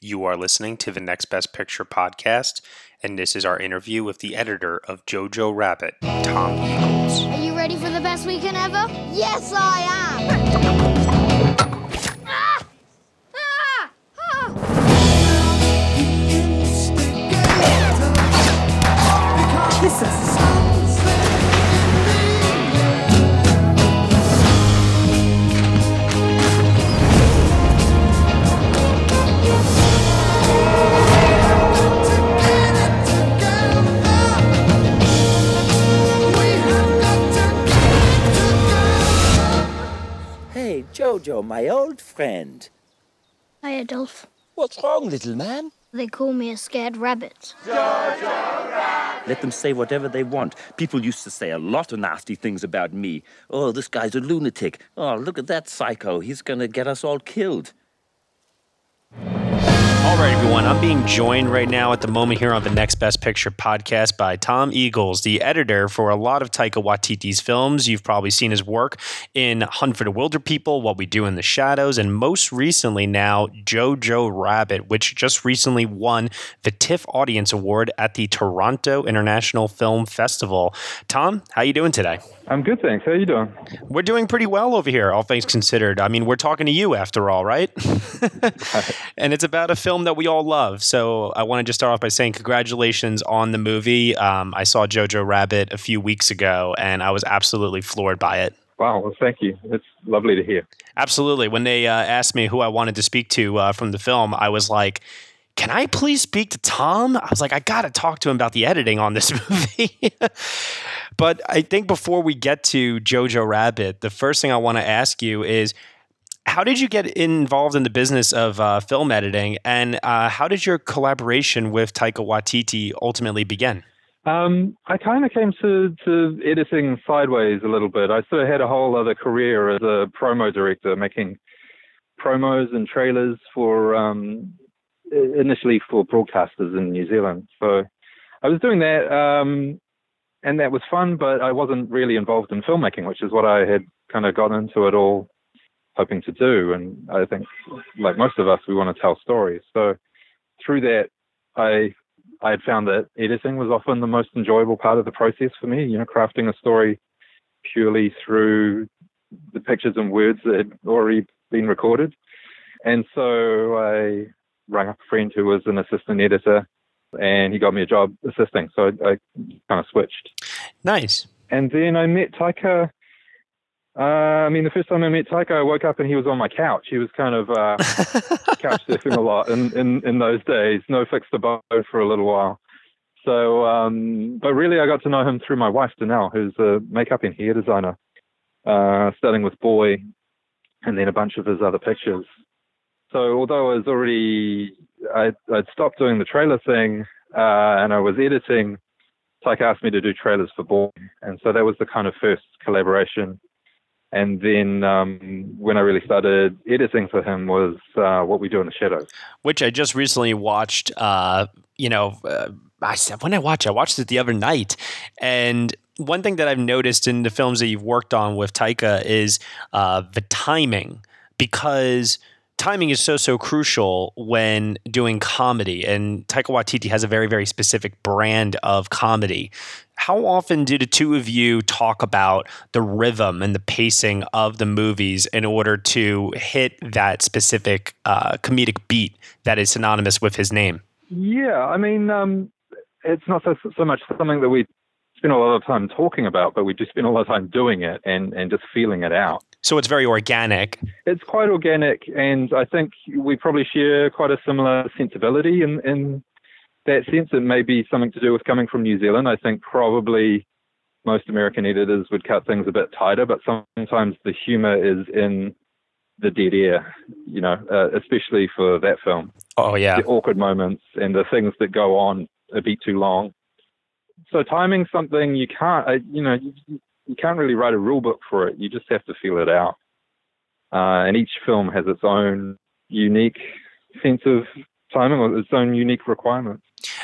You are listening to the Next Best Picture podcast, and this is our interview with the editor of Jojo Rabbit, Tom Eagles. Are you ready for the best weekend ever? Yes, I am. Hey, Jojo, my old friend. Hi, Adolf. What's wrong, little man? They call me a scared rabbit. Let them say whatever they want. People used to say a lot of nasty things about me. Oh, this guy's a lunatic. Oh, look at that psycho. He's gonna get us all killed. All right, everyone. I'm being joined right now at the moment here on the Next Best Picture podcast by Tom Eagles, the editor for a lot of Taika Waititi's films. You've probably seen his work in Hunt for the Wilderpeople, What We Do in the Shadows, and most recently now Jojo Rabbit, which just recently won the TIFF Audience Award at the Toronto International Film Festival. Tom, how you doing today? I'm good, thanks. How are you doing? We're doing pretty well over here, all things considered. I mean, we're talking to you after all, right? and it's about a film that we all love. So I want to just start off by saying congratulations on the movie. Um, I saw Jojo Rabbit a few weeks ago, and I was absolutely floored by it. Wow, well, thank you. It's lovely to hear. Absolutely. When they uh, asked me who I wanted to speak to uh, from the film, I was like, can I please speak to Tom? I was like, I got to talk to him about the editing on this movie. but I think before we get to Jojo Rabbit, the first thing I want to ask you is how did you get involved in the business of uh, film editing and uh, how did your collaboration with Taika Waititi ultimately begin? Um, I kind of came to, to editing sideways a little bit. I sort of had a whole other career as a promo director, making promos and trailers for um, initially for broadcasters in New Zealand. So I was doing that, um, and that was fun, but I wasn't really involved in filmmaking, which is what I had kind of got into it all hoping to do. And I think, like most of us, we want to tell stories. So through that, I I had found that editing was often the most enjoyable part of the process for me. You know, crafting a story purely through the pictures and words that had already been recorded. And so I rang up a friend who was an assistant editor, and he got me a job assisting. So I, I kind of switched. Nice. And then I met Taika. Uh, I mean, the first time I met Taika, I woke up and he was on my couch. He was kind of uh, couch surfing a lot in, in, in those days. No fixed abode for a little while. So, um, but really, I got to know him through my wife, Danelle, who's a makeup and hair designer, uh, starting with Boy and then a bunch of his other pictures. So, although I was already, I, I'd stopped doing the trailer thing uh, and I was editing, Taika asked me to do trailers for Boy. And so that was the kind of first collaboration and then um, when I really started editing for him was uh, What We Do in the Shadows, which I just recently watched. Uh, you know, uh, I said when I watched, I watched it the other night, and one thing that I've noticed in the films that you've worked on with Taika is uh, the timing, because timing is so so crucial when doing comedy and Taika Waititi has a very very specific brand of comedy. How often do the two of you talk about the rhythm and the pacing of the movies in order to hit that specific uh, comedic beat that is synonymous with his name? Yeah i mean um, it's not so, so much something that we spend a lot of time talking about but we just spend a lot of time doing it and, and just feeling it out so it's very organic. It's quite organic, and I think we probably share quite a similar sensibility in, in that sense. It may be something to do with coming from New Zealand. I think probably most American editors would cut things a bit tighter, but sometimes the humor is in the dead air, you know, uh, especially for that film. Oh, yeah. The awkward moments and the things that go on a bit too long. So timing something you can't, uh, you know, you, you can't really write a rule book for it. You just have to feel it out. Uh, and each film has its own unique sense of timing or its own unique requirements.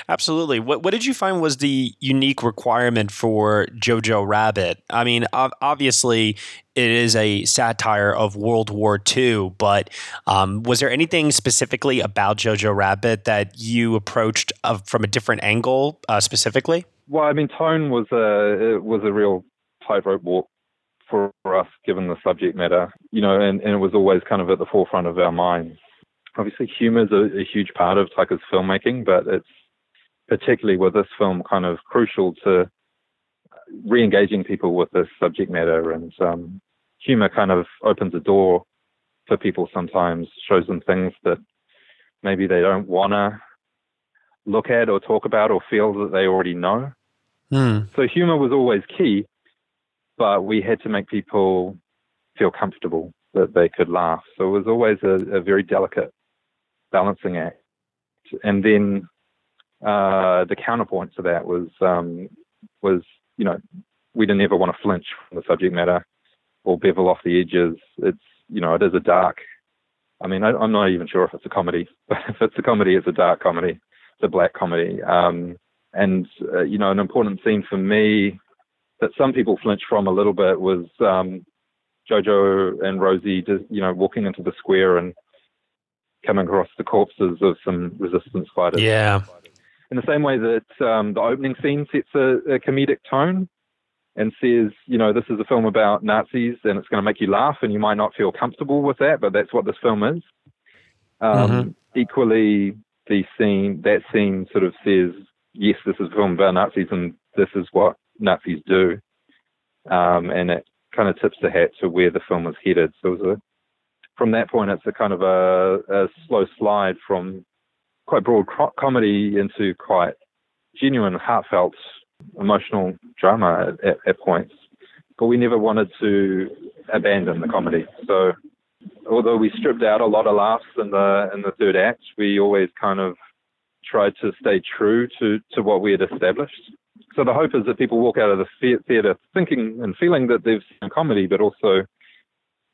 Absolutely. What what did you find was the unique requirement for Jojo Rabbit? I mean, obviously it is a satire of World War II, but um, was there anything specifically about Jojo Rabbit that you approached uh, from a different angle uh, specifically? Well, I mean, tone was a was a real tightrope walk for us, given the subject matter, you know, and, and it was always kind of at the forefront of our minds. Obviously, humor is a, a huge part of Taika's filmmaking, but it's particularly with this film kind of crucial to re-engaging people with this subject matter and um, humor kind of opens a door for people sometimes shows them things that maybe they don't want to look at or talk about or feel that they already know mm. so humor was always key but we had to make people feel comfortable that they could laugh so it was always a, a very delicate balancing act and then uh, the counterpoint to that was um, was you know we didn't ever want to flinch from the subject matter or bevel off the edges. It's you know it is a dark. I mean I, am not even sure if it's a comedy, but if it's a comedy, it's a dark comedy. It's a black comedy. Um, and uh, you know an important scene for me that some people flinch from a little bit was um, Jojo and Rosie just you know walking into the square and coming across the corpses of some resistance fighters. Yeah in the same way that um, the opening scene sets a, a, comedic tone and says, you know, this is a film about Nazis and it's going to make you laugh and you might not feel comfortable with that, but that's what this film is. Um, mm-hmm. Equally, the scene, that scene sort of says, yes, this is a film about Nazis and this is what Nazis do. Um, and it kind of tips the hat to where the film was headed. So a, from that point, it's a kind of a, a slow slide from quite broad co- comedy into quite genuine, heartfelt, emotional drama at, at, points. But we never wanted to abandon the comedy. So although we stripped out a lot of laughs in the in the third act, we always kind of tried to stay true to, to what we had established. So the hope is that people walk out of the theatre thinking and feeling that they've seen comedy, but also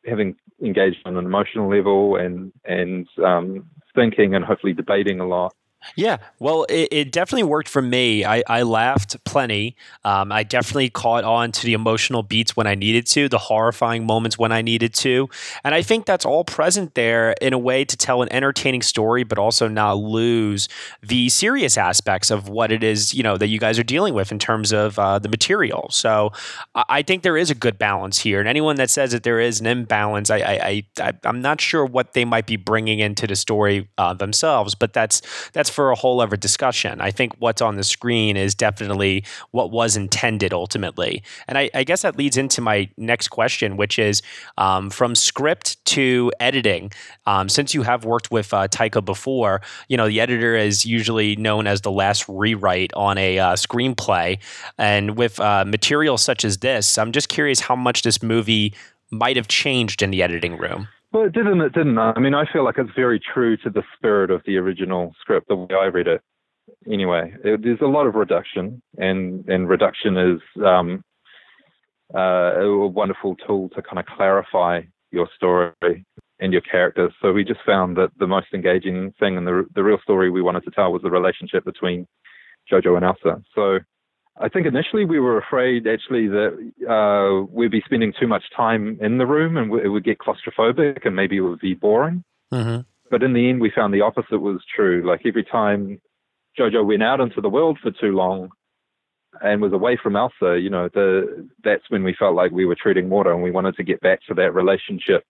having engaged on an emotional level and and um, thinking and hopefully debating a lot. Yeah, well, it, it, definitely worked for me. I, I laughed plenty. Um, I definitely caught on to the emotional beats when I needed to, the horrifying moments when I needed to. And I think that's all present there in a way to tell an entertaining story, but also not lose the serious aspects of what it is, you know, that you guys are dealing with in terms of uh, the material. So I think there is a good balance here. And anyone that says that there is an imbalance, I, I, I, am not sure what they might be bringing into the story uh, themselves, but that's, that's, that's for a whole other discussion. I think what's on the screen is definitely what was intended ultimately. And I, I guess that leads into my next question, which is um, from script to editing. Um, since you have worked with uh, Taika before, you know, the editor is usually known as the last rewrite on a uh, screenplay. And with uh, material such as this, I'm just curious how much this movie might have changed in the editing room. Well, it didn't. It didn't. I mean, I feel like it's very true to the spirit of the original script, the way I read it. Anyway, it, there's a lot of reduction, and and reduction is um, uh, a wonderful tool to kind of clarify your story and your characters. So we just found that the most engaging thing and the the real story we wanted to tell was the relationship between Jojo and Elsa. So I think initially we were afraid actually that uh, we'd be spending too much time in the room and it would get claustrophobic and maybe it would be boring. Mm-hmm. But in the end, we found the opposite was true. Like every time Jojo went out into the world for too long and was away from Elsa, you know, the, that's when we felt like we were treading water and we wanted to get back to that relationship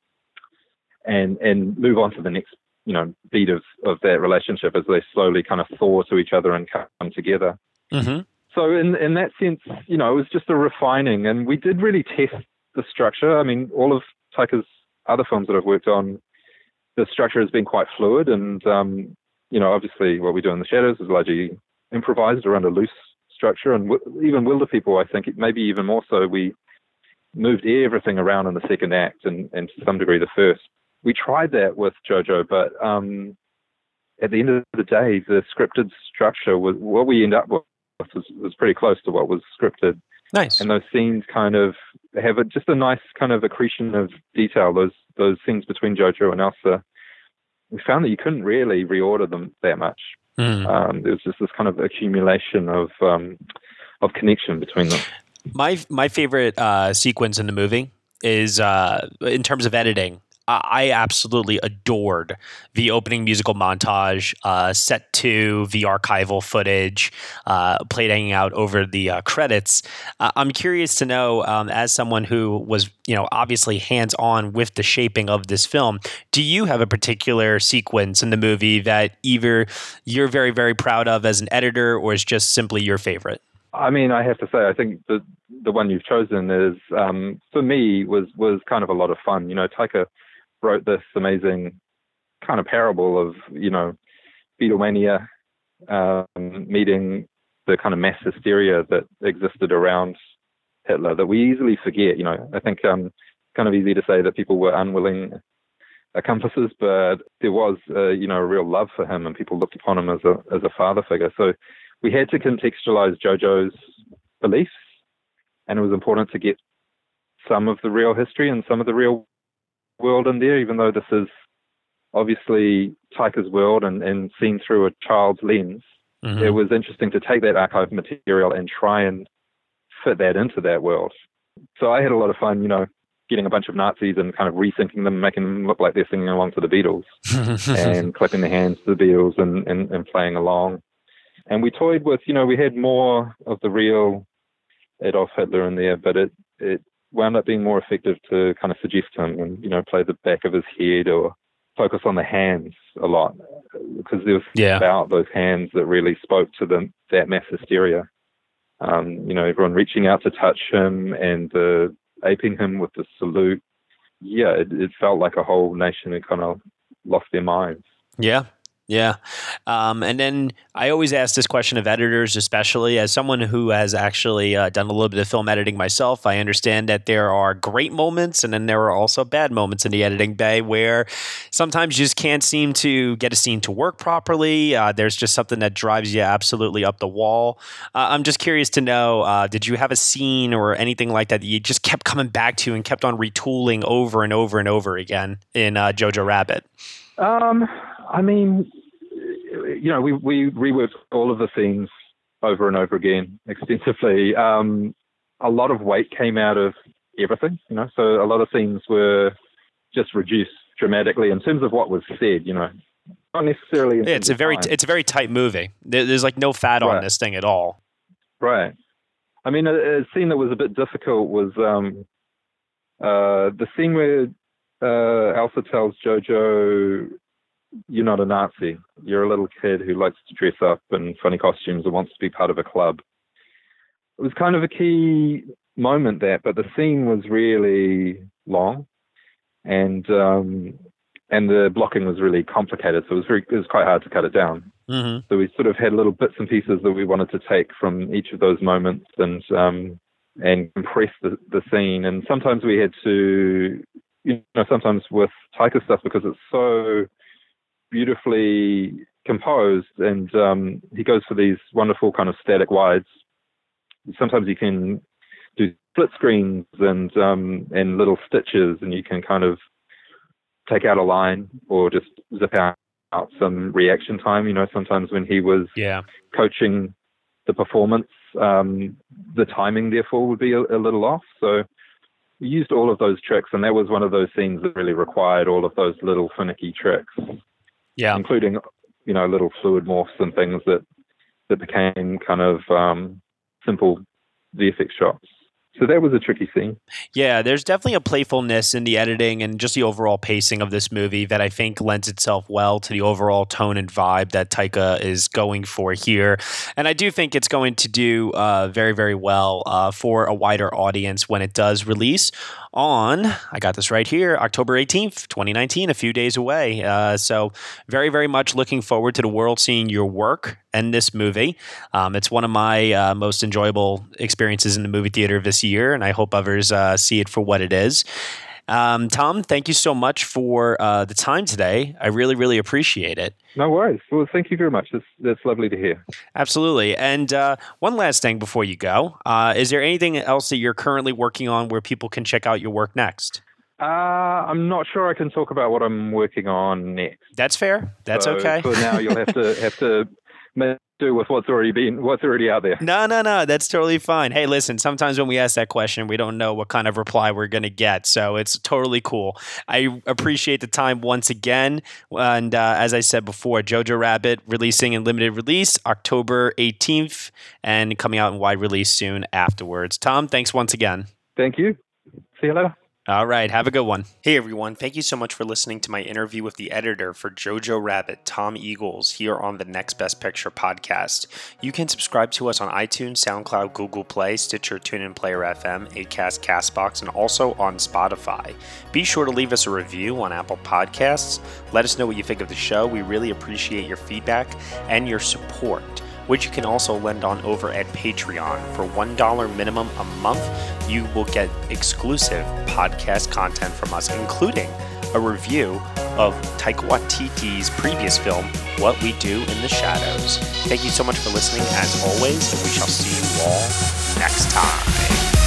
and and move on to the next you know beat of of that relationship as they slowly kind of thaw to each other and come together. Mm-hmm so in in that sense, you know, it was just a refining, and we did really test the structure. I mean, all of Taika's other films that I've worked on, the structure has been quite fluid, and um, you know, obviously, what we do in the shadows is largely improvised around a loose structure, and w- even Wilderpeople, I think, maybe even more so, we moved everything around in the second act, and, and to some degree the first. We tried that with JoJo, but um, at the end of the day, the scripted structure was what we end up with was, was pretty close to what was scripted. Nice. And those scenes kind of have a, just a nice kind of accretion of detail. Those those scenes between Jojo and Elsa, we found that you couldn't really reorder them that much. Mhm. Um, there was just this kind of accumulation of um, of connection between them. My my favorite uh, sequence in the movie is uh, in terms of editing. I absolutely adored the opening musical montage, uh, set to the archival footage, uh, playing out over the uh, credits. Uh, I'm curious to know, um, as someone who was, you know, obviously hands on with the shaping of this film, do you have a particular sequence in the movie that either you're very, very proud of as an editor, or is just simply your favorite? I mean, I have to say, I think the the one you've chosen is um, for me was was kind of a lot of fun. You know, Taika wrote this amazing kind of parable of you know Beatlemania um, meeting the kind of mass hysteria that existed around Hitler that we easily forget. You know, I think um, kind of easy to say that people were unwilling accomplices, but there was uh, you know a real love for him, and people looked upon him as a as a father figure. So we had to contextualize JoJo's beliefs, and it was important to get some of the real history and some of the real world in there, even though this is obviously Taika's world and, and seen through a child's lens. Mhm. It was interesting to take that archive material and try and fit that into that world. So I had a lot of fun, you know, getting a bunch of Nazis and kind of resyncing them, making them look like they're singing along to the Beatles and clapping their hands to the Beatles and, and, and playing along. And we toyed with, you know, we had more of the real Adolf Hitler in there, but it, it wound up being more effective to kind of suggest him and, you know, play the back of his head or focus on the hands a lot because there was Yeah. about those hands that really spoke to them, that mass hysteria. Um, you know, everyone reaching out to touch him and uh, aping him with the salute. Yeah, it, it felt like a whole nation had kind of lost their minds. Yeah. Yeah. Um, and then I always ask this question of editors, especially as someone who has actually uh, done a little bit of film editing myself. I understand that there are great moments and then there are also bad moments in the editing bay where sometimes you just can't seem to get a scene to work properly. Uh, there's just something that drives you absolutely up the wall. Uh, I'm just curious to know uh, did you have a scene or anything like that that you just kept coming back to and kept on retooling over and over and over again in uh, Jojo Rabbit? Um, I mean, you know, we we reworked all of the scenes over and over again extensively. Um, a lot of weight came out of everything, you know. So a lot of scenes were just reduced dramatically in terms of what was said, you know, not necessarily. Yeah, it's a very time. it's a very tight movie. There, there's like no fat on this thing at all. Right. I mean, a, a scene that was a bit difficult was um, uh, the scene where uh, Elsa tells Jojo, "You're not a Nazi. You're a little kid who likes to dress up in funny costumes and wants to be part of a club." It was kind of a key moment that, but the scene was really long, and um, and the blocking was really complicated, so it was very it was quite hard to cut it down. hmm So we sort of had little bits and pieces that we wanted to take from each of those moments and um, and compress the, the scene. And sometimes we had to, you know, sometimes with Taika stuff because it's so beautifully composed and um, he goes for these wonderful kind of static wides. Sometimes you can do split screens and um, and little stitches, and you can kind of take out a line or just zip out out some reaction time. You know, sometimes when he was Yeah. coaching the performance, um, the timing therefore would be a, a little off. So we used all of those tricks, and that was one of those scenes that really required all of those little finicky tricks, Yeah. including you know little fluid morphs and things that that became kind of um, simple VFX shots. So that was a tricky thing. Yeah, there's definitely a playfulness in the editing and just the overall pacing of this movie that I think lends itself well to the overall tone and vibe that Taika is going for here. And I do think it's going to do uh, very, very well uh, for a wider audience when it does release on, I got this right here, October 18th, 2019, a few days away. Uh, so, very, very much looking forward to the world seeing your work and this movie. Um, it's one of my uh, most enjoyable experiences in the movie theater this year, and I hope others uh, see it for what it is. Um, Tom, thank you so much for uh, the time today. I really, really appreciate it. No worries. Well, thank you very much. That's, that's lovely to hear. Absolutely. And uh, one last thing before you go uh, is there anything else that you're currently working on where people can check out your work next? Uh, I'm not sure I can talk about what I'm working on next. That's fair. That's So okay. For now, you'll have to have to do with what's already been what's already out there. No, no, no. That's totally fine. Hey, listen, sometimes when we ask that question, we don't know what kind of reply we're going to get. So it's totally cool. I appreciate the time once again. And uh, as I said before, Jojo Rabbit releasing in limited release October 18th and coming out in wide release soon afterwards. Tom, thanks once again. Thank you. See you later. All right. Have a good one. Hey, everyone. Thank you so much for listening to my interview with the editor for Jojo Rabbit, Tom Eagles, here on the Next Best Picture podcast. You can subscribe to us on iTunes, SoundCloud, Google Play, Stitcher, TuneIn Player FM, Acast, Castbox, and also on Spotify. Be sure to leave us a review on Apple Podcasts. Let us know what you think of the show. We really appreciate your feedback and your support which you can also lend on over at Patreon. For $1 minimum a month, you will get exclusive podcast content from us, including a review of Taika Waititi's previous film, What We Do in the Shadows. Thank you so much for listening, as always, and we shall see you all next time.